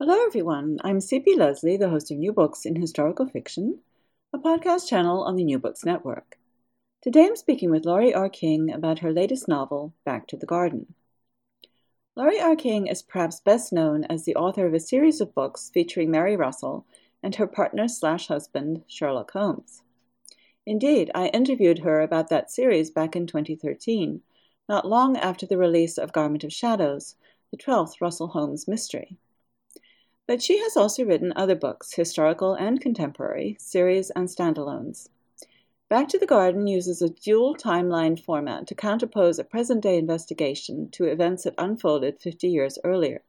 Hello, everyone. I'm C.P. Lesley, the host of New Books in Historical Fiction, a podcast channel on the New Books Network. Today I'm speaking with Laurie R. King about her latest novel, Back to the Garden. Laurie R. King is perhaps best known as the author of a series of books featuring Mary Russell and her partner slash husband, Sherlock Holmes. Indeed, I interviewed her about that series back in 2013, not long after the release of Garment of Shadows, the 12th Russell Holmes mystery. But she has also written other books, historical and contemporary, series and standalones. Back to the Garden uses a dual timeline format to counterpose a present day investigation to events that unfolded 50 years earlier.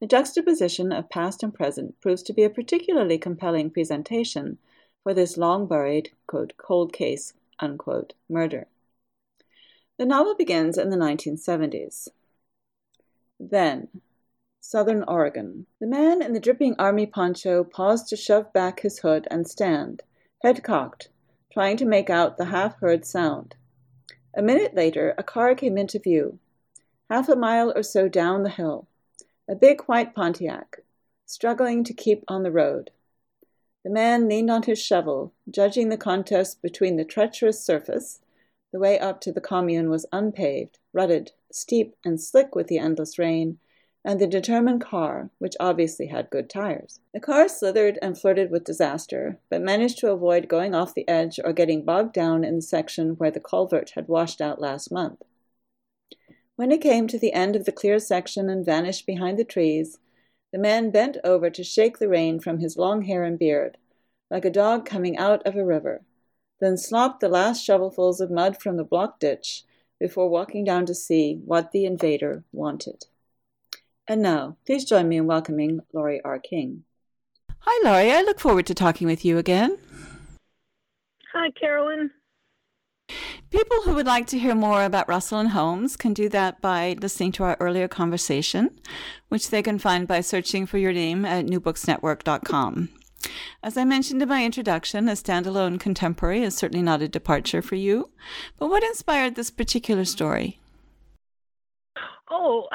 The juxtaposition of past and present proves to be a particularly compelling presentation for this long buried quote, cold case unquote, murder. The novel begins in the 1970s. Then, Southern Oregon. The man in the dripping army poncho paused to shove back his hood and stand, head cocked, trying to make out the half heard sound. A minute later, a car came into view, half a mile or so down the hill. A big white Pontiac, struggling to keep on the road. The man leaned on his shovel, judging the contest between the treacherous surface. The way up to the commune was unpaved, rutted, steep, and slick with the endless rain and the determined car, which obviously had good tires. The car slithered and flirted with disaster, but managed to avoid going off the edge or getting bogged down in the section where the culvert had washed out last month. When it came to the end of the clear section and vanished behind the trees, the man bent over to shake the rain from his long hair and beard, like a dog coming out of a river, then slopped the last shovelfuls of mud from the block ditch before walking down to see what the invader wanted. And now, please join me in welcoming Laurie R. King. Hi, Laurie. I look forward to talking with you again. Hi, Carolyn. People who would like to hear more about Russell and Holmes can do that by listening to our earlier conversation, which they can find by searching for your name at newbooksnetwork.com. As I mentioned in my introduction, a standalone contemporary is certainly not a departure for you. But what inspired this particular story? Oh,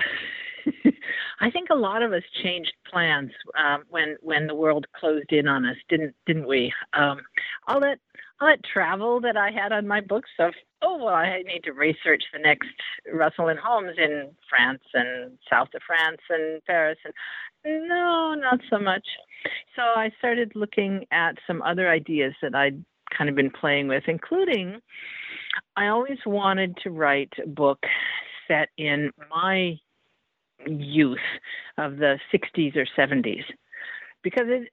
I think a lot of us changed plans um, when when the world closed in on us, didn't didn't we? Um, all that all that travel that I had on my books of oh well, I need to research the next Russell and Holmes in France and south of France and Paris, and no, not so much. So I started looking at some other ideas that I'd kind of been playing with, including I always wanted to write a book set in my youth of the 60s or 70s because it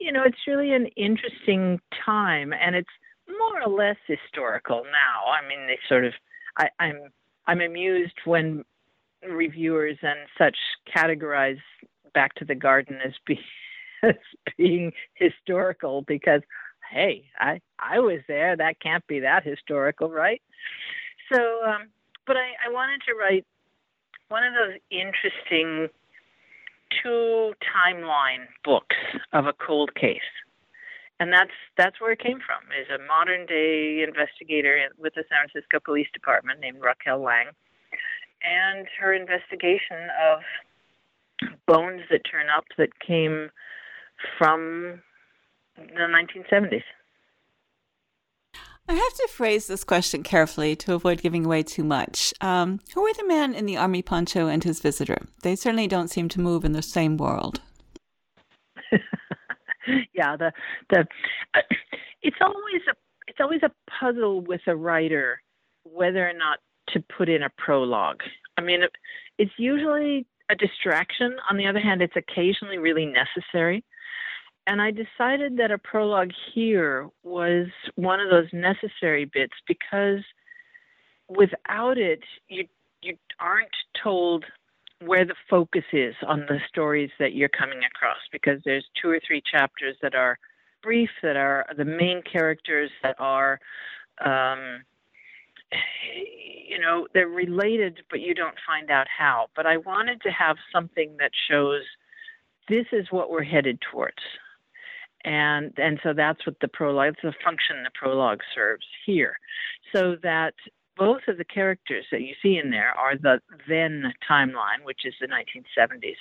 you know it's really an interesting time and it's more or less historical now. I mean they sort of I, i'm i'm amused when reviewers and such categorize back to the garden as, be, as being historical because hey i i was there. That can't be that historical right? So um but i i wanted to write one of those interesting two timeline books of a cold case. And that's that's where it came from. Is a modern day investigator with the San Francisco Police Department named Raquel Lang, and her investigation of bones that turn up that came from the 1970s. I have to phrase this question carefully to avoid giving away too much. Um, who are the man in the army poncho and his visitor? They certainly don't seem to move in the same world. yeah, the the uh, it's always a it's always a puzzle with a writer whether or not to put in a prologue. I mean, it, it's usually a distraction. On the other hand, it's occasionally really necessary and I decided that a prologue here was one of those necessary bits because without it, you you aren't told where the focus is on the stories that you're coming across because there's two or three chapters that are brief that are the main characters that are um, you know they're related but you don't find out how. But i wanted to have something that shows this is what we're headed towards and and so that's what the prologue it's the function the prologue serves here. So that both of the characters that you see in there are the then timeline which is the 1970s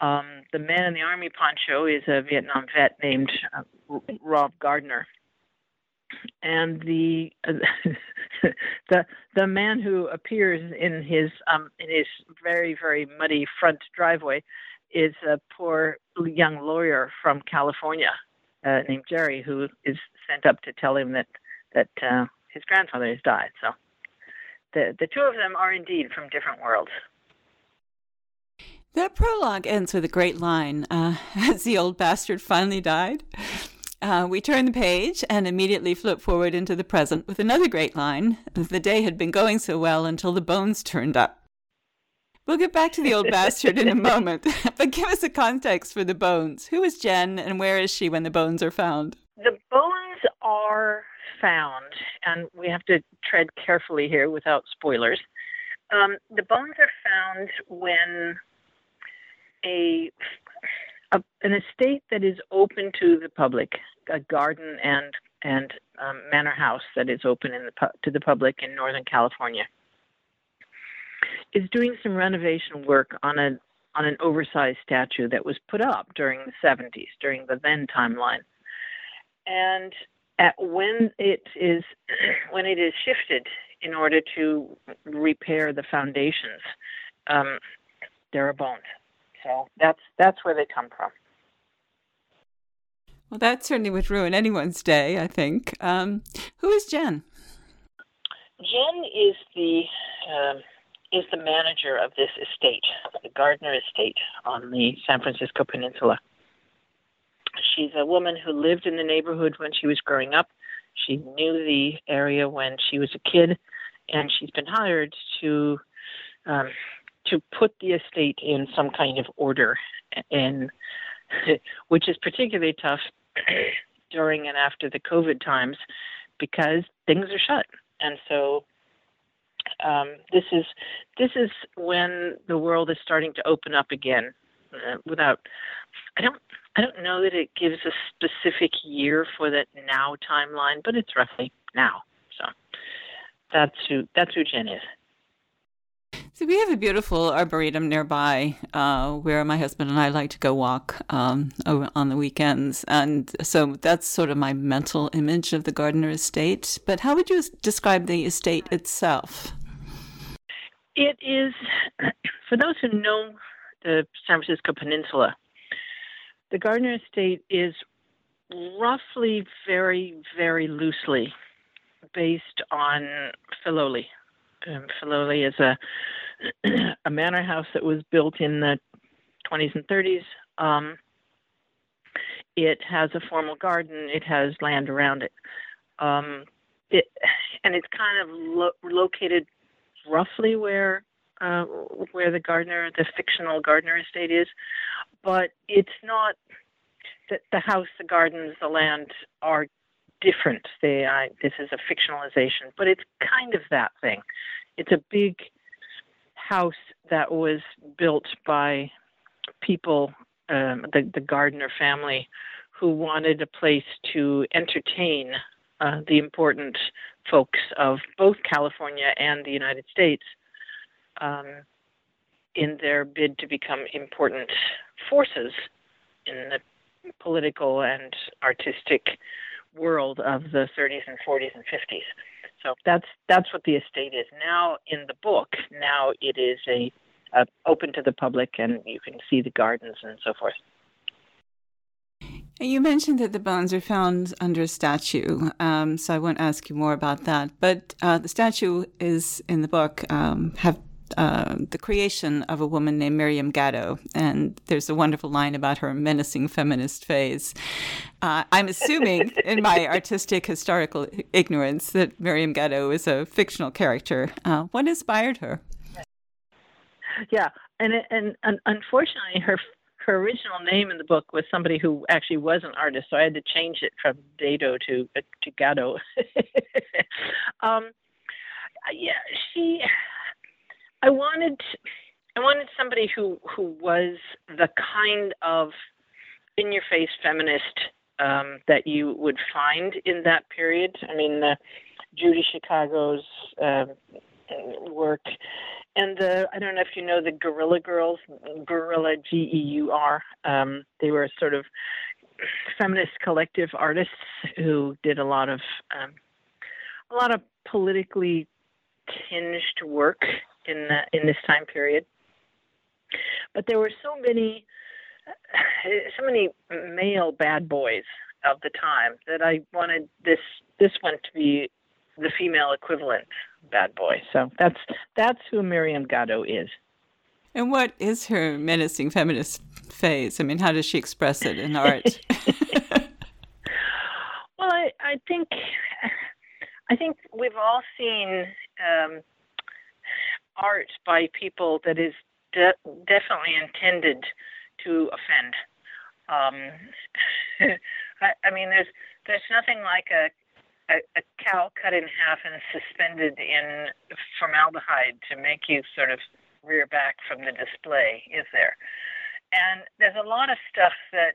um, the man in the army poncho is a vietnam vet named uh, rob gardner. And the uh, the the man who appears in his um, in his very very muddy front driveway is a poor young lawyer from California uh, named Jerry who is sent up to tell him that that uh, his grandfather has died. So the the two of them are indeed from different worlds. That prologue ends with a great line. Uh, has the old bastard finally died? Uh, we turn the page and immediately flip forward into the present with another great line. The day had been going so well until the bones turned up. We'll get back to the old bastard in a moment, but give us a context for the bones. Who is Jen and where is she when the bones are found? The bones are found, and we have to tread carefully here without spoilers. Um, the bones are found when a a, an estate that is open to the public, a garden and and um, manor house that is open the to the public in Northern California, is doing some renovation work on a on an oversized statue that was put up during the 70s, during the then timeline, and at when it is when it is shifted in order to repair the foundations, um, there are bones. So that's that's where they come from. Well, that certainly would ruin anyone's day. I think. Um, who is Jen? Jen is the um, is the manager of this estate, the Gardner Estate on the San Francisco Peninsula. She's a woman who lived in the neighborhood when she was growing up. She knew the area when she was a kid, and she's been hired to um, to put the estate in some kind of order, and which is particularly tough during and after the COVID times because things are shut, and so um, this is this is when the world is starting to open up again. Uh, without, I don't I don't know that it gives a specific year for that now timeline, but it's roughly now. So that's who that's who Jen is. So we have a beautiful arboretum nearby uh, where my husband and I like to go walk um, on the weekends, and so that's sort of my mental image of the Gardner Estate. But how would you describe the estate itself? It is, for those who know the San Francisco Peninsula, the Gardner Estate is roughly, very, very loosely based on Filoli. Um, is a a manor house that was built in the 20s and 30s. Um, it has a formal garden. It has land around it. Um, it and it's kind of lo- located roughly where uh, where the Gardner, the fictional Gardner estate is, but it's not. The, the house, the gardens, the land are different. They, I, this is a fictionalization, but it's kind of that thing. It's a big house that was built by people, um, the, the Gardner family, who wanted a place to entertain uh, the important folks of both California and the United States um, in their bid to become important forces in the political and artistic world of the 30s and 40s and 50s. So that's that's what the estate is now in the book. Now it is a uh, open to the public, and you can see the gardens and so forth. You mentioned that the bones are found under a statue, um, so I won't ask you more about that. But uh, the statue is in the book um, have uh, the creation of a woman named Miriam Gado, and there's a wonderful line about her menacing feminist phase. Uh, I'm assuming, in my artistic historical ignorance, that Miriam Gado is a fictional character. Uh, what inspired her? yeah, and and, and unfortunately, her her original name in the book was somebody who actually was an artist, so I had to change it from Dado to uh, to Gado. um, yeah, she. I wanted I wanted somebody who who was the kind of in your face feminist um, that you would find in that period. I mean, Judy Chicago's uh, work, and the I don't know if you know the Guerrilla Girls, Guerrilla G E U R. Um, they were sort of feminist collective artists who did a lot of um, a lot of politically tinged work in the, in this time period. But there were so many so many male bad boys of the time that I wanted this this one to be the female equivalent bad boy. So that's that's who Miriam Gado is. And what is her menacing feminist phase? I mean, how does she express it in art? well, I, I think I think we've all seen um, art by people that is de- definitely intended to offend. Um, I, I mean, there's there's nothing like a, a, a cow cut in half and suspended in formaldehyde to make you sort of rear back from the display, is there? And there's a lot of stuff that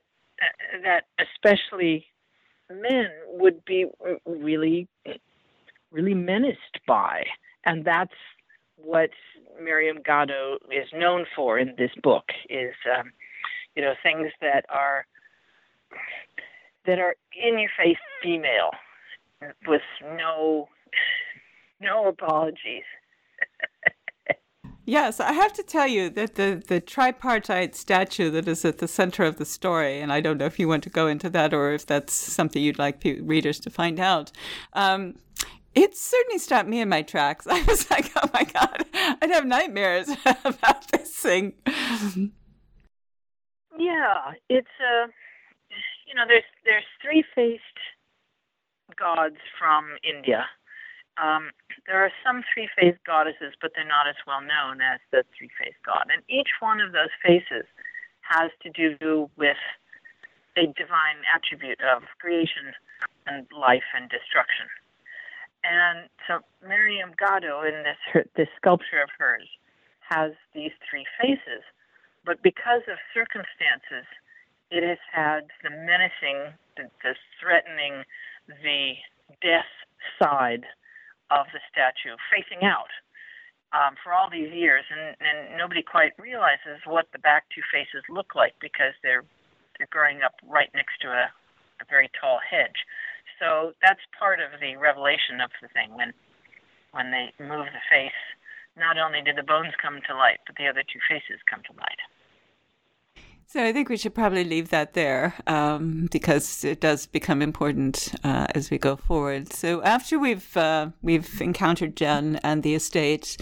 that especially men would be really really menaced by, and that's what Miriam Gado is known for in this book is um, you know things that are that are in your face female with no no apologies. Yes, I have to tell you that the, the tripartite statue that is at the center of the story, and I don't know if you want to go into that or if that's something you'd like readers to find out. Um, it certainly stopped me in my tracks. I was like, oh my God, I'd have nightmares about this thing. Yeah, it's a, uh, you know, there's there's three faced gods from India. Um, there are some three faced goddesses, but they're not as well known as the three faced god. And each one of those faces has to do with a divine attribute of creation and life and destruction. And so Miriam Gado in this her, this sculpture of hers has these three faces, but because of circumstances, it has had the menacing, the, the threatening, the death side of the statue facing out um, for all these years, and, and nobody quite realizes what the back two faces look like because they're they're growing up right next to a, a very tall hedge. So that's part of the revelation of the thing when when they move the face. Not only did the bones come to light, but the other two faces come to light. So I think we should probably leave that there um, because it does become important uh, as we go forward. So after we've uh, we've encountered Jen and the estate,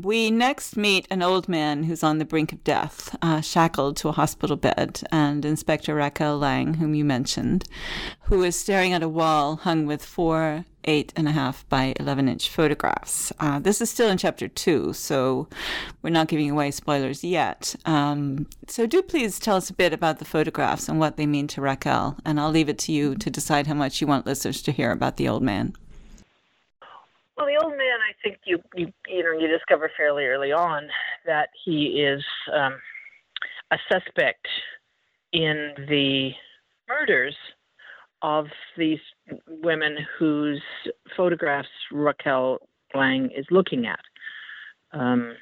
we next meet an old man who's on the brink of death, uh, shackled to a hospital bed, and Inspector Raquel Lang, whom you mentioned, who is staring at a wall hung with four eight and a half by 11 inch photographs. Uh, this is still in chapter two, so we're not giving away spoilers yet. Um, so do please tell us a bit about the photographs and what they mean to Raquel, and I'll leave it to you to decide how much you want listeners to hear about the old man. Well, the old man, I think you you you know you discover fairly early on that he is um, a suspect in the murders of these women whose photographs Raquel Lang is looking at. Um,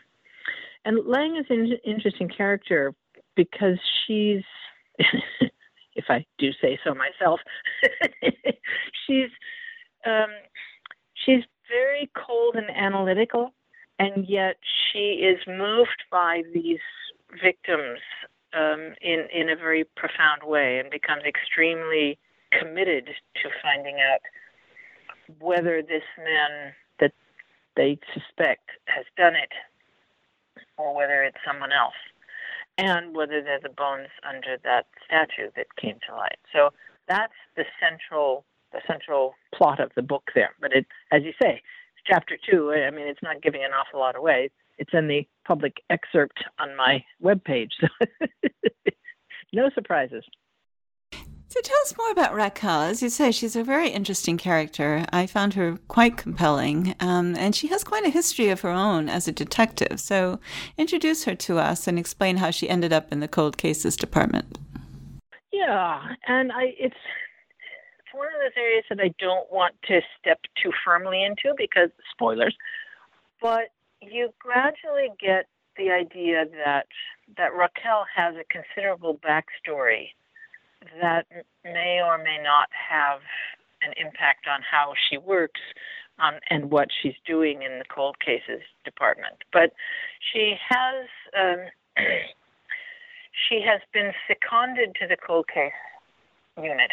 and Lang is an interesting character because she's, if I do say so myself, she's um, she's very cold and analytical, and yet she is moved by these victims um, in in a very profound way and becomes extremely committed to finding out whether this man that they suspect has done it or whether it's someone else and whether they're the bones under that statue that came to light. So that's the central the central plot of the book there. But it as you say, chapter two. I mean it's not giving an awful lot away. it's in the public excerpt on my webpage. no surprises. So tell us more about Raquel. As you say, she's a very interesting character. I found her quite compelling, um, and she has quite a history of her own as a detective. So introduce her to us and explain how she ended up in the cold cases department. Yeah, and I it's it's one of those areas that I don't want to step too firmly into because spoilers. But you gradually get the idea that that Raquel has a considerable backstory that may or may not have an impact on how she works um, and what she's doing in the cold cases department. But she has um, she has been seconded to the cold case unit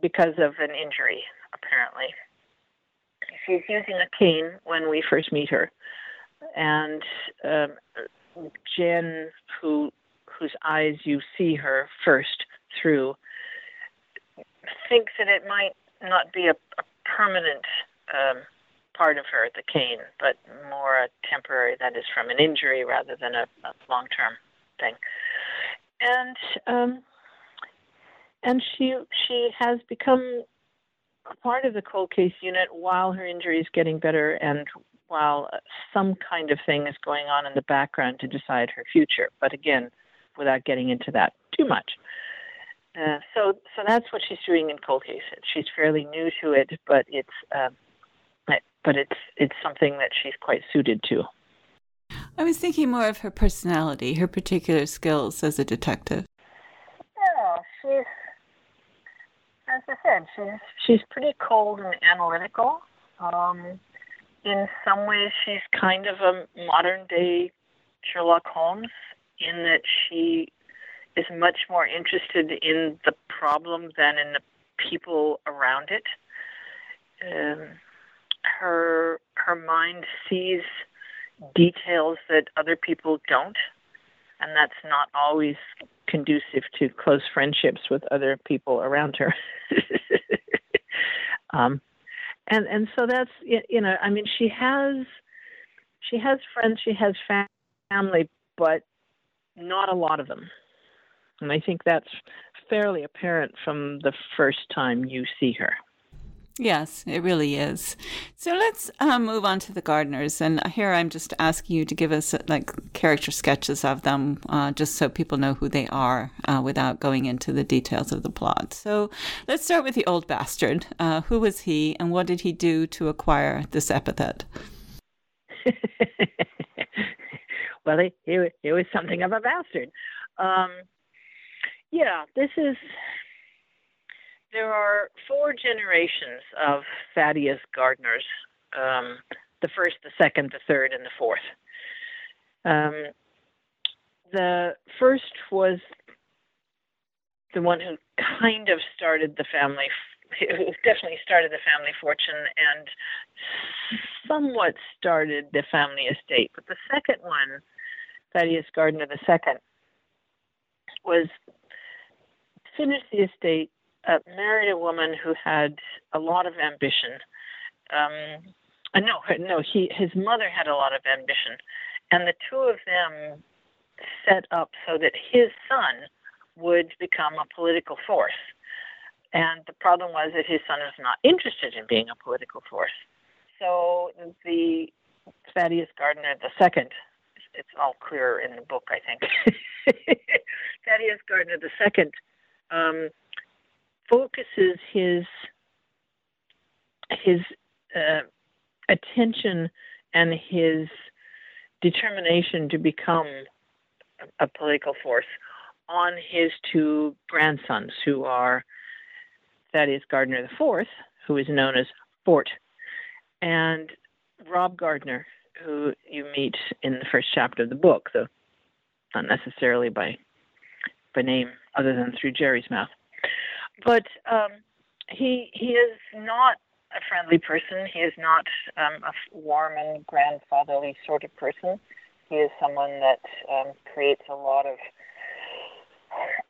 because of an injury, apparently. She's using a cane when we first meet her, and um, Jen, who whose eyes you see her first through, thinks that it might not be a, a permanent um, part of her, the cane, but more a temporary, that is from an injury rather than a, a long term thing. And um, and she she has become a part of the cold case unit while her injury is getting better and while some kind of thing is going on in the background to decide her future. But again, without getting into that too much. Uh, so, so that's what she's doing in cold cases. She's fairly new to it, but it's, um, but it's it's something that she's quite suited to. I was thinking more of her personality, her particular skills as a detective. Yeah, she's, as I said, she's she's pretty cold and analytical. Um, in some ways, she's kind of a modern day Sherlock Holmes in that she is much more interested in the problem than in the people around it. Um, her her mind sees details that other people don't, and that's not always conducive to close friendships with other people around her. um, and and so that's you know I mean she has she has friends, she has family, but not a lot of them. And I think that's fairly apparent from the first time you see her. Yes, it really is. So let's um, move on to the Gardners, and here I'm just asking you to give us like character sketches of them, uh, just so people know who they are, uh, without going into the details of the plot. So let's start with the old bastard. Uh, who was he, and what did he do to acquire this epithet? well, he, he, he was something of a bastard. Um, yeah, this is. There are four generations of Thaddeus Gardners um, the first, the second, the third, and the fourth. Um, the first was the one who kind of started the family, who definitely started the family fortune and somewhat started the family estate. But the second one, Thaddeus Gardner II, was finished the estate, uh, married a woman who had a lot of ambition. Um, uh, no, no, he his mother had a lot of ambition, and the two of them set up so that his son would become a political force. And the problem was that his son was not interested in being a political force. So the Thaddeus Gardner II, it's all clear in the book, I think. Thaddeus Gardner II um, focuses his his uh, attention and his determination to become a, political force on his two grandsons, who are Thaddeus Gardner IV, who is known as Fort, and Rob Gardner, who you meet in the first chapter of the book, though not necessarily by by name other than through Jerry's mouth. But um, he he is not a friendly person. He is not um, a warm and grandfatherly sort of person. He is someone that um, creates a lot of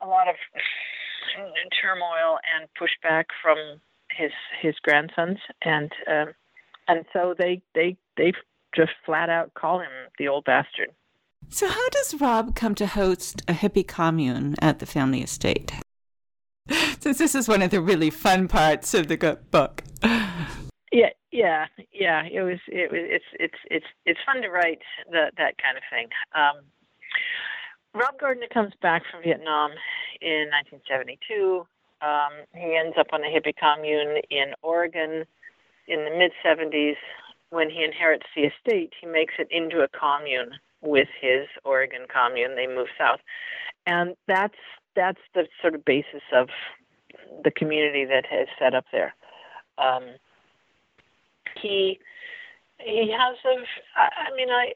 a lot of turmoil and pushback from his his grandsons, and um, and so they they they just flat out call him the old bastard. So, how does Rob come to host a hippie commune at the family estate? Since this is one of the really fun parts of the book. Yeah, yeah, yeah. It was. It was. It's. It's. It's. It's fun to write that that kind of thing. Um, Rob Gardner comes back from Vietnam in 1972. Um, he ends up on a hippie commune in Oregon in the mid 70s. When he inherits the estate, he makes it into a commune with his Oregon commune. They move south, and that's that's the sort of basis of the community that has set up there. Um, he he has. I mean, I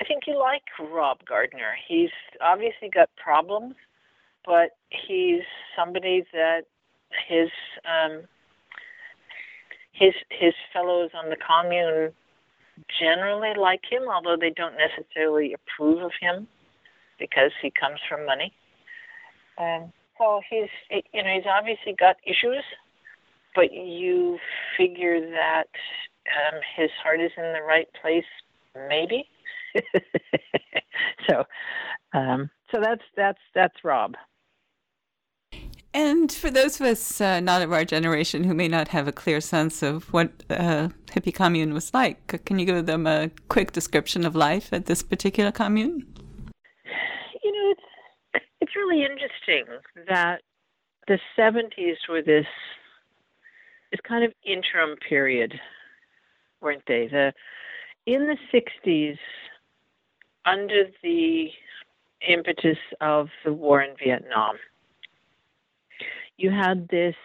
I think you like Rob Gardner. He's obviously got problems, but he's somebody that his um, his his fellows on the commune generally like him, although they don't necessarily approve of him because he comes from money. Um, so he's you know he's obviously got issues, but you figure that um, his heart is in the right place, maybe. so, um, so that's that's that's Rob. And for those of us uh, not of our generation who may not have a clear sense of what uh, hippie commune was like, can you give them a quick description of life at this particular commune? It's really interesting that the '70s were this this kind of interim period, weren't they? The in the '60s, under the impetus of the war in Vietnam, you had this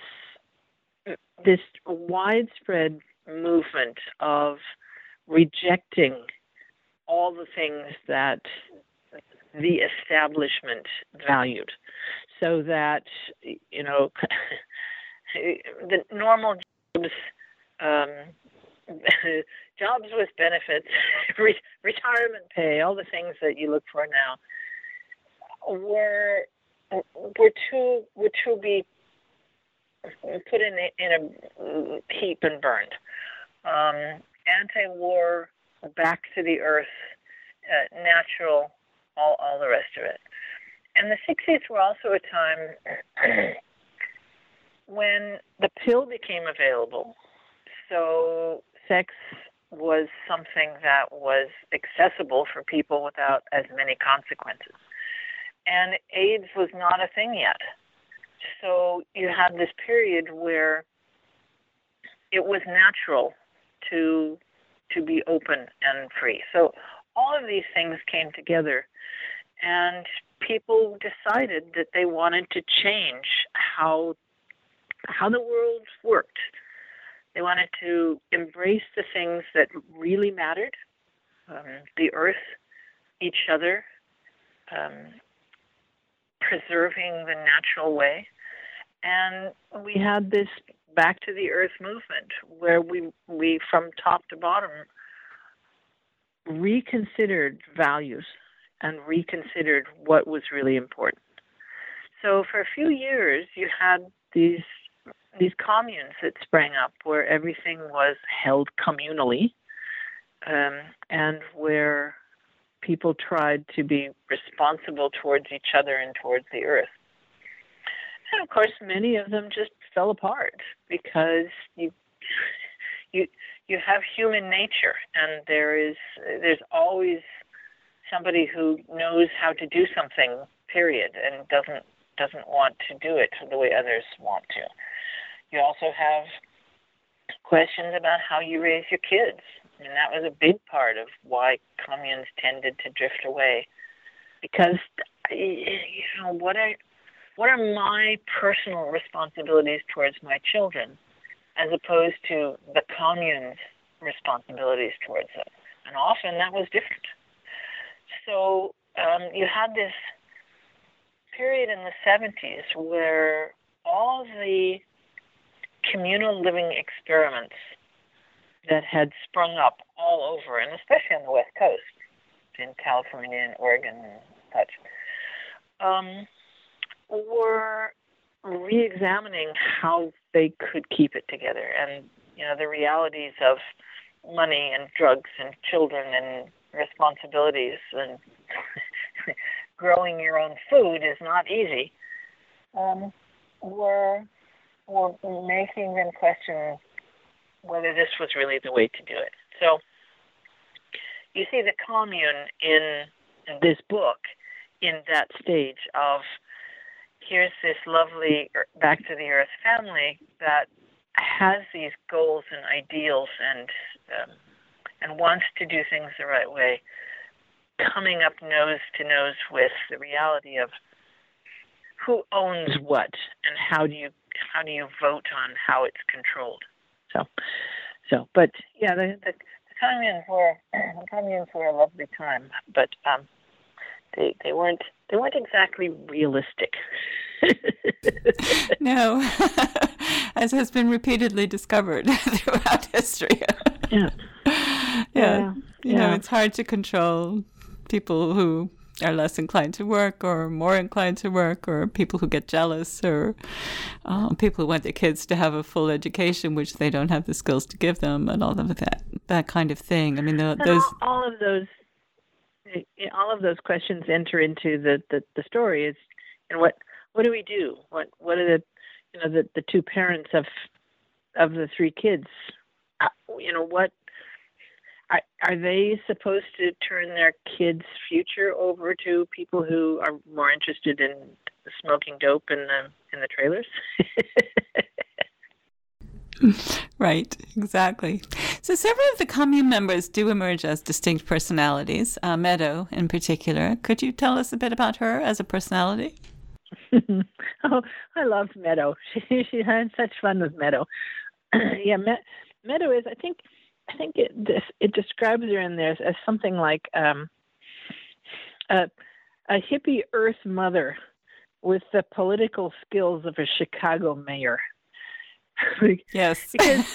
this widespread movement of rejecting all the things that the establishment valued so that you know the normal jobs um, jobs with benefits, re- retirement pay, all the things that you look for now, were were to were to be put in a, in a heap and burned. Um, anti-war, back to the earth, uh, natural, all all the rest of it. And the 60s were also a time when the pill became available. So sex was something that was accessible for people without as many consequences. And AIDS was not a thing yet. So you had this period where it was natural to to be open and free. So all of these things came together and people decided that they wanted to change how how the world worked they wanted to embrace the things that really mattered um, the earth, each other, um, preserving the natural way. And we had this back to the earth movement where we, we from top to bottom, reconsidered values and reconsidered what was really important. So for a few years, you had these these communes that sprang up where everything was held communally um, and where people tried to be responsible towards each other and towards the earth. And of course, many of them just fell apart because you you you have human nature, and there is there's always somebody who knows how to do something, period, and doesn't doesn't want to do it the way others want to. You also have questions about how you raise your kids. And that was a big part of why communes tended to drift away. Because, you know, what are, what are my personal responsibilities towards my children as opposed to the commune's responsibilities towards them? And often that was different. So um, you had this period in the 70s where all the communal living experiments that had sprung up all over, and especially on the West Coast, in California and Oregon and such, um, were re-examining how they could keep it together, and you know the realities of money and drugs and children and responsibilities and growing your own food is not easy, um, were were making them question whether this was really the way to do it. So you see the commune in this book in that stage of here's this lovely back to the earth family that has these goals and ideals and um, and wants to do things the right way, coming up nose to nose with the reality of who owns what and how do you how do you vote on how it's controlled. So, so but yeah, the the, the communes were the communes were a lovely time, but um, they they weren't they weren't exactly realistic. no, as has been repeatedly discovered throughout history. yeah. Yeah. yeah. You yeah. know, it's hard to control people who are less inclined to work or more inclined to work or people who get jealous or uh, people who want their kids to have a full education which they don't have the skills to give them and all of that that kind of thing i mean the, those all, all, of those all of those questions enter into the, the, the story is and what what do we do what what are the you know the, the two parents of of the three kids uh, you know what are, are they supposed to turn their kids' future over to people who are more interested in smoking dope in the in the trailers? right, exactly. So several of the commune members do emerge as distinct personalities. Uh, Meadow, in particular, could you tell us a bit about her as a personality? oh, I loved Meadow. She, she had such fun with Meadow. yeah, Me- Meadow is, I think, I think it this, it describes her in there as something like um, a, a hippie Earth mother with the political skills of a Chicago mayor. yes, because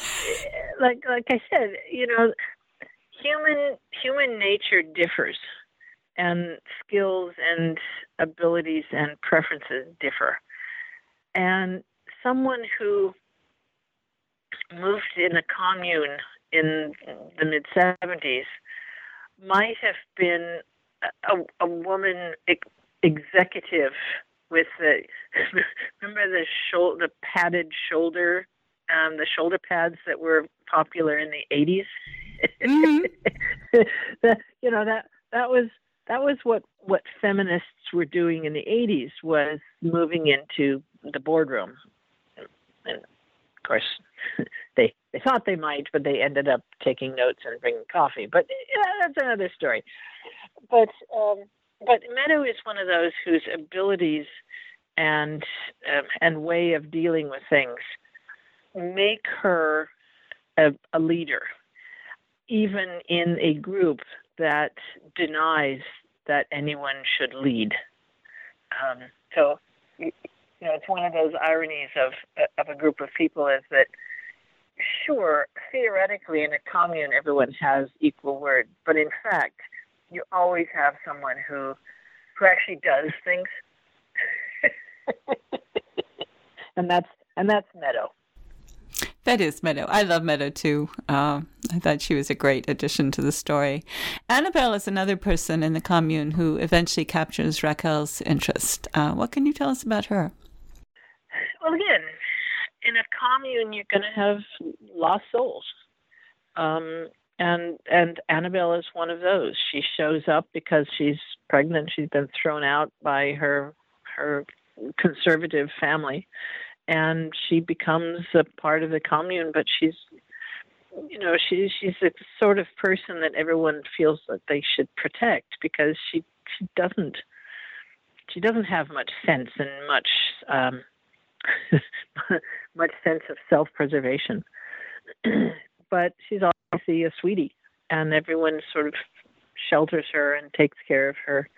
like like I said, you know, human human nature differs, and skills and abilities and preferences differ, and someone who moved in a commune in the mid 70s might have been a, a woman ex- executive with the remember the shoulder the padded shoulder um, the shoulder pads that were popular in the 80s mm-hmm. the, you know that that was that was what what feminists were doing in the 80s was moving into the boardroom and, and of course they they thought they might, but they ended up taking notes and bringing coffee. But yeah, that's another story. But um, but Meadow is one of those whose abilities and um, and way of dealing with things make her a, a leader, even in a group that denies that anyone should lead. Um, so you know, it's one of those ironies of of a group of people is that sure, theoretically in a commune everyone has equal word, but in fact, you always have someone who who actually does things. and that's and that's Meadow. That is Meadow. I love Meadow too. Uh, I thought she was a great addition to the story. Annabelle is another person in the commune who eventually captures Raquel's interest. Uh, what can you tell us about her? Well, again, in a commune, you're going to have lost souls. Um, and and Annabelle is one of those. She shows up because she's pregnant. She's been thrown out by her her conservative family, and she becomes a part of the commune. But she's you know she she's the sort of person that everyone feels that they should protect because she she doesn't she doesn't have much sense and much um, much sense of self preservation. but she's obviously a sweetie, and everyone sort of shelters her and takes care of her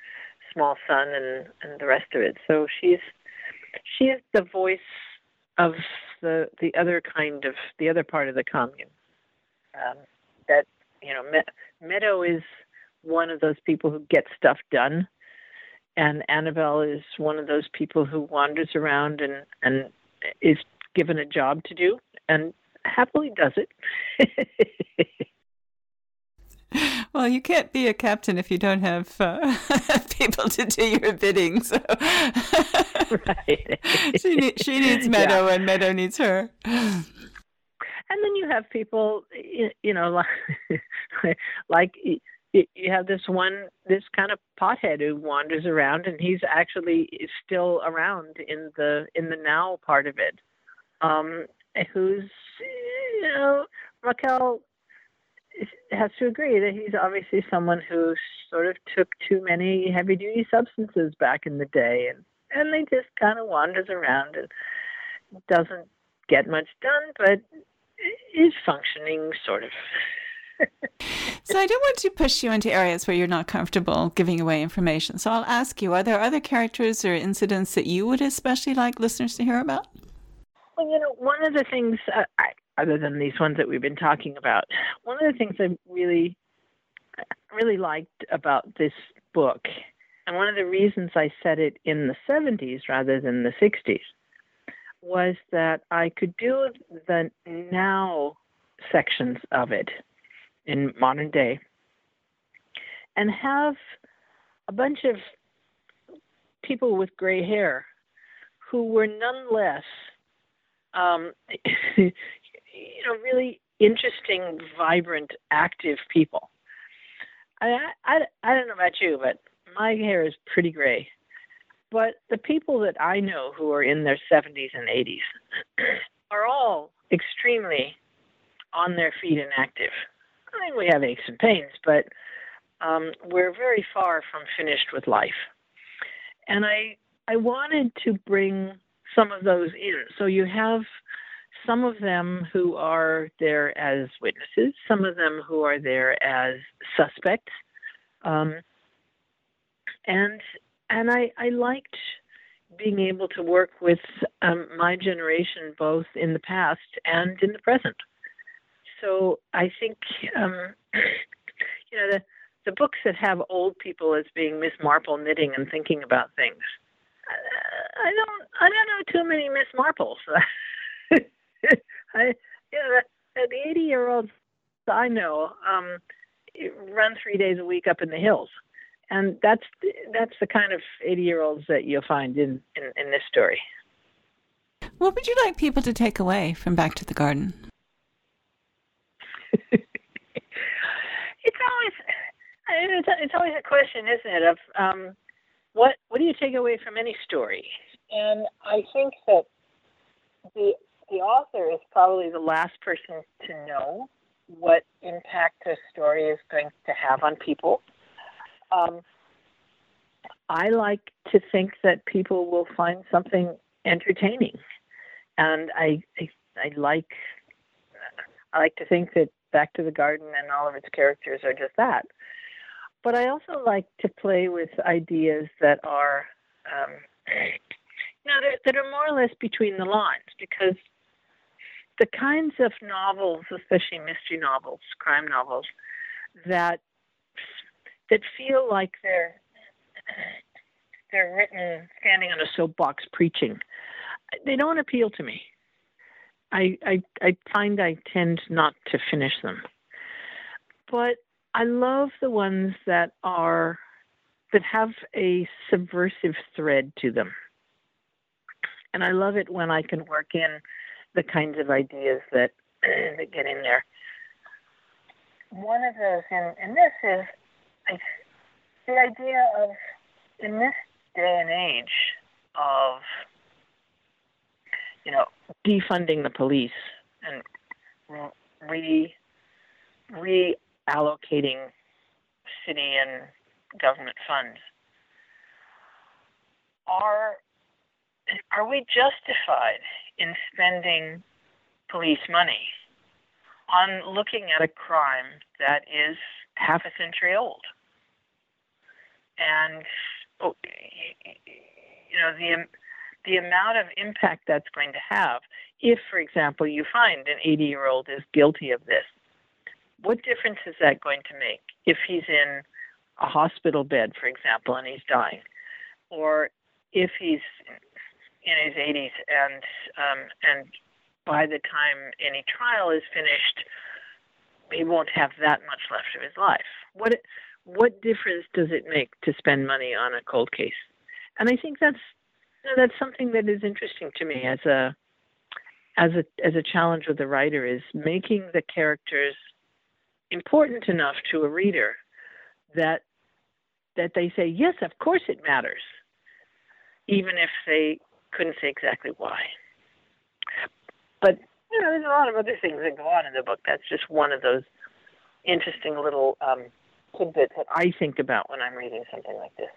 small son and, and the rest of it. So she's she is the voice of the the other kind of the other part of the commune. Um, that you know, Me- Meadow is one of those people who gets stuff done and Annabelle is one of those people who wanders around and and is given a job to do and happily does it. Well, you can't be a captain if you don't have uh, people to do your bidding. So. right. she, need, she needs Meadow, yeah. and Meadow needs her. And then you have people, you know, like, like you have this one, this kind of pothead who wanders around, and he's actually still around in the in the now part of it. Um, who's, you know, Raquel has to agree that he's obviously someone who sort of took too many heavy duty substances back in the day and and they just kind of wanders around and doesn't get much done but is functioning sort of so I don't want to push you into areas where you're not comfortable giving away information. So I'll ask you, are there other characters or incidents that you would especially like listeners to hear about? Well, you know, one of the things uh, I, other than these ones that we've been talking about. One of the things I really, really liked about this book, and one of the reasons I set it in the 70s rather than the 60s, was that I could do the now sections of it in modern day and have a bunch of people with gray hair who were nonetheless um, you know, really interesting, vibrant, active people. I, I, I don't know about you, but my hair is pretty gray. But the people that I know who are in their 70s and 80s are all extremely on their feet and active. We have aches and pains, but um, we're very far from finished with life. And I, I wanted to bring some of those in. So you have some of them who are there as witnesses, some of them who are there as suspects, um, and and I, I liked being able to work with um, my generation both in the past and in the present. So I think um, you know the the books that have old people as being Miss Marple knitting and thinking about things. I don't I don't know too many Miss Marples. I, you know, the, the 80 year olds I know um, run three days a week up in the hills. And that's that's the kind of 80 year olds that you'll find in, in, in this story. What would you like people to take away from Back to the Garden? it's always it's, it's always a question, isn't it? Of um, what what do you take away from any story? And I think that the the author is probably the last person to know what impact a story is going to have on people. Um, I like to think that people will find something entertaining, and I, I, I like I like to think that Back to the Garden and all of its characters are just that. But I also like to play with ideas that are, um, you know, that, that are more or less between the lines because the kinds of novels, especially mystery novels, crime novels, that that feel like they're they're written standing on a soapbox preaching. They don't appeal to me. I, I I find I tend not to finish them. But I love the ones that are that have a subversive thread to them. And I love it when I can work in the kinds of ideas that that get in there. One of those in this is the idea of in this day and age of you know defunding the police and re reallocating city and government funds are are we justified in spending police money on looking at a crime that is half a century old. And oh, you know the the amount of impact that's going to have if, for example, you find an 80 year old is guilty of this. What difference is that going to make if he's in a hospital bed, for example, and he's dying, or if he's in his 80s, and um, and by the time any trial is finished, he won't have that much left of his life. What what difference does it make to spend money on a cold case? And I think that's you that's something that is interesting to me as a as a as a challenge with the writer is making the characters important enough to a reader that that they say yes, of course it matters, even if they couldn't say exactly why. But you know, there's a lot of other things that go on in the book. That's just one of those interesting little um, tidbits that I think about when I'm reading something like this.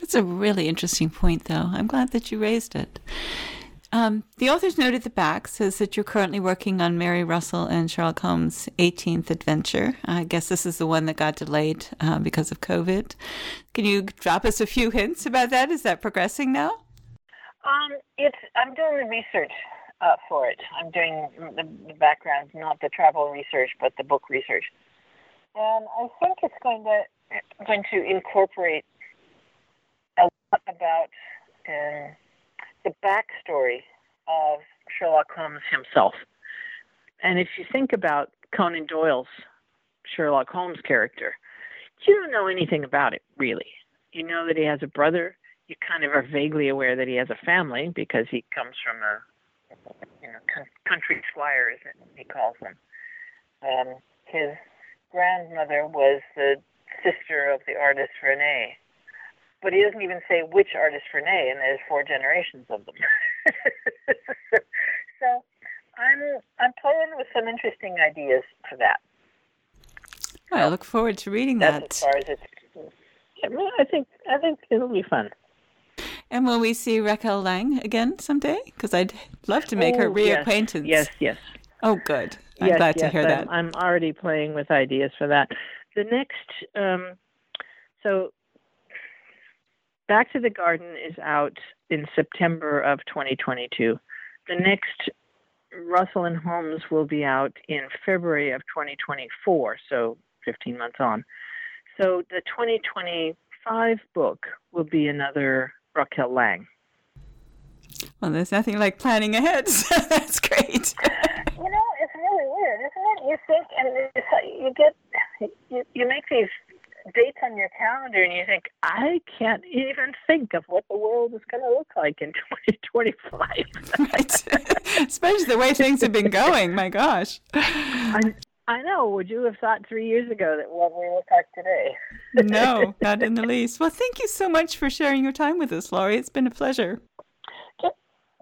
That's a really interesting point, though. I'm glad that you raised it. Um, the author's note at the back says that you're currently working on Mary Russell and Sherlock Holmes' 18th adventure. I guess this is the one that got delayed uh, because of COVID. Can you drop us a few hints about that? Is that progressing now? Um, it's I'm doing the research uh, for it. I'm doing the, the background, not the travel research, but the book research, and I think it's going to going to incorporate about. Uh, the backstory of Sherlock Holmes himself. And if you think about Conan Doyle's Sherlock Holmes character, you don't know anything about it, really. You know that he has a brother. You kind of are vaguely aware that he has a family because he comes from a you know country squire, as he calls them. Um, his grandmother was the sister of the artist Vernet, but he doesn't even say which artist Vernet, and there's four generations of them. so I'm I'm playing with some interesting ideas for that. Well, I look forward to reading That's that. As far as it's, I think I think it'll be fun. And will we see Raquel Laing again someday? Because I'd love to make oh, her reacquaintance. Yes, yes. Oh, good. I'm yes, glad yes, to hear I'm, that. I'm already playing with ideas for that. The next, um, so Back to the Garden is out in September of 2022. The next Russell and Holmes will be out in February of 2024, so 15 months on. So the 2025 book will be another Raquel Laing. Well, there's nothing like planning ahead. So that's great. you know, it's really weird, isn't it? You think, and you get, you, you make these dates on your calendar and you think, I can't even think of what the world is going to look like in 2025. right. Especially the way things have been going. My gosh. I, I know. Would you have thought three years ago that what we look like today? no, not in the least. Well, thank you so much for sharing your time with us, Laurie. It's been a pleasure.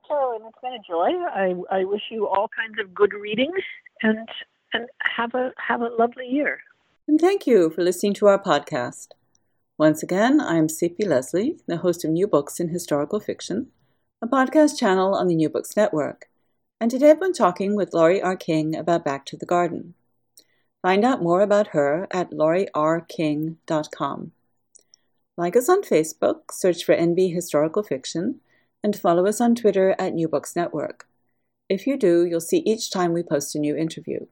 Carolyn, it's been a joy. I, I wish you all kinds of good readings and and have a have a lovely year. And thank you for listening to our podcast. Once again, I'm C.P. Lesley, the host of New Books in Historical Fiction, a podcast channel on the New Books Network. And today I've been talking with Laurie R. King about Back to the Garden. Find out more about her at laurierrking.com. Like us on Facebook, search for NB Historical Fiction, and follow us on Twitter at New Books Network. If you do, you'll see each time we post a new interview.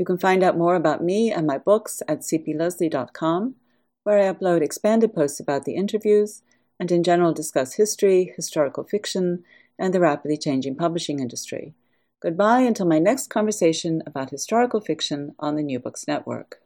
You can find out more about me and my books at cplesley.com, where I upload expanded posts about the interviews and in general discuss history, historical fiction, and the rapidly changing publishing industry. Goodbye until my next conversation about historical fiction on the New Books Network.